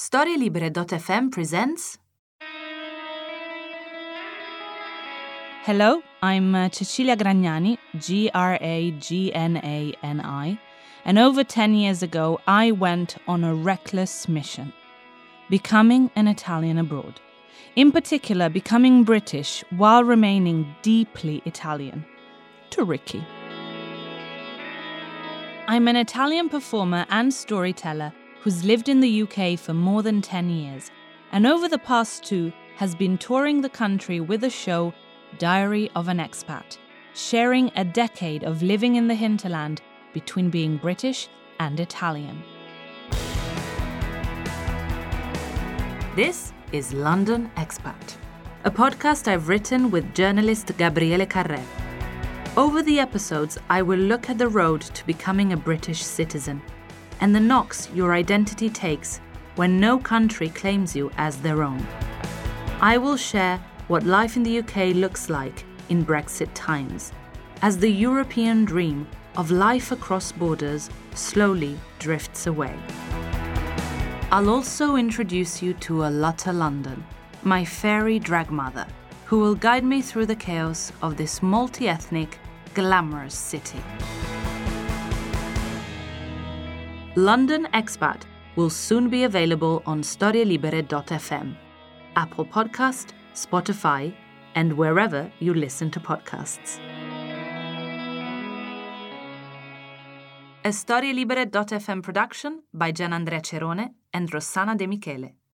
StorieLibere.fm presents. Hello, I'm uh, Cecilia Gragnani, G R A G N A N I, and over 10 years ago I went on a reckless mission becoming an Italian abroad. In particular, becoming British while remaining deeply Italian. To Ricky. I'm an Italian performer and storyteller who's lived in the UK for more than 10 years, and over the past two has been touring the country with the show Diary of an Expat, sharing a decade of living in the hinterland between being British and Italian. This is London Expat, a podcast I've written with journalist Gabriele Carré. Over the episodes, I will look at the road to becoming a British citizen and the knocks your identity takes when no country claims you as their own. I will share what life in the UK looks like in Brexit times, as the European dream of life across borders slowly drifts away. I'll also introduce you to Alutta London, my fairy drag mother, who will guide me through the chaos of this multi ethnic, glamorous city. London Expat will soon be available on storielibere.fm, Apple Podcast, Spotify, and wherever you listen to podcasts. A storielibere.fm production by Gianandrea Cerone and Rossana De Michele.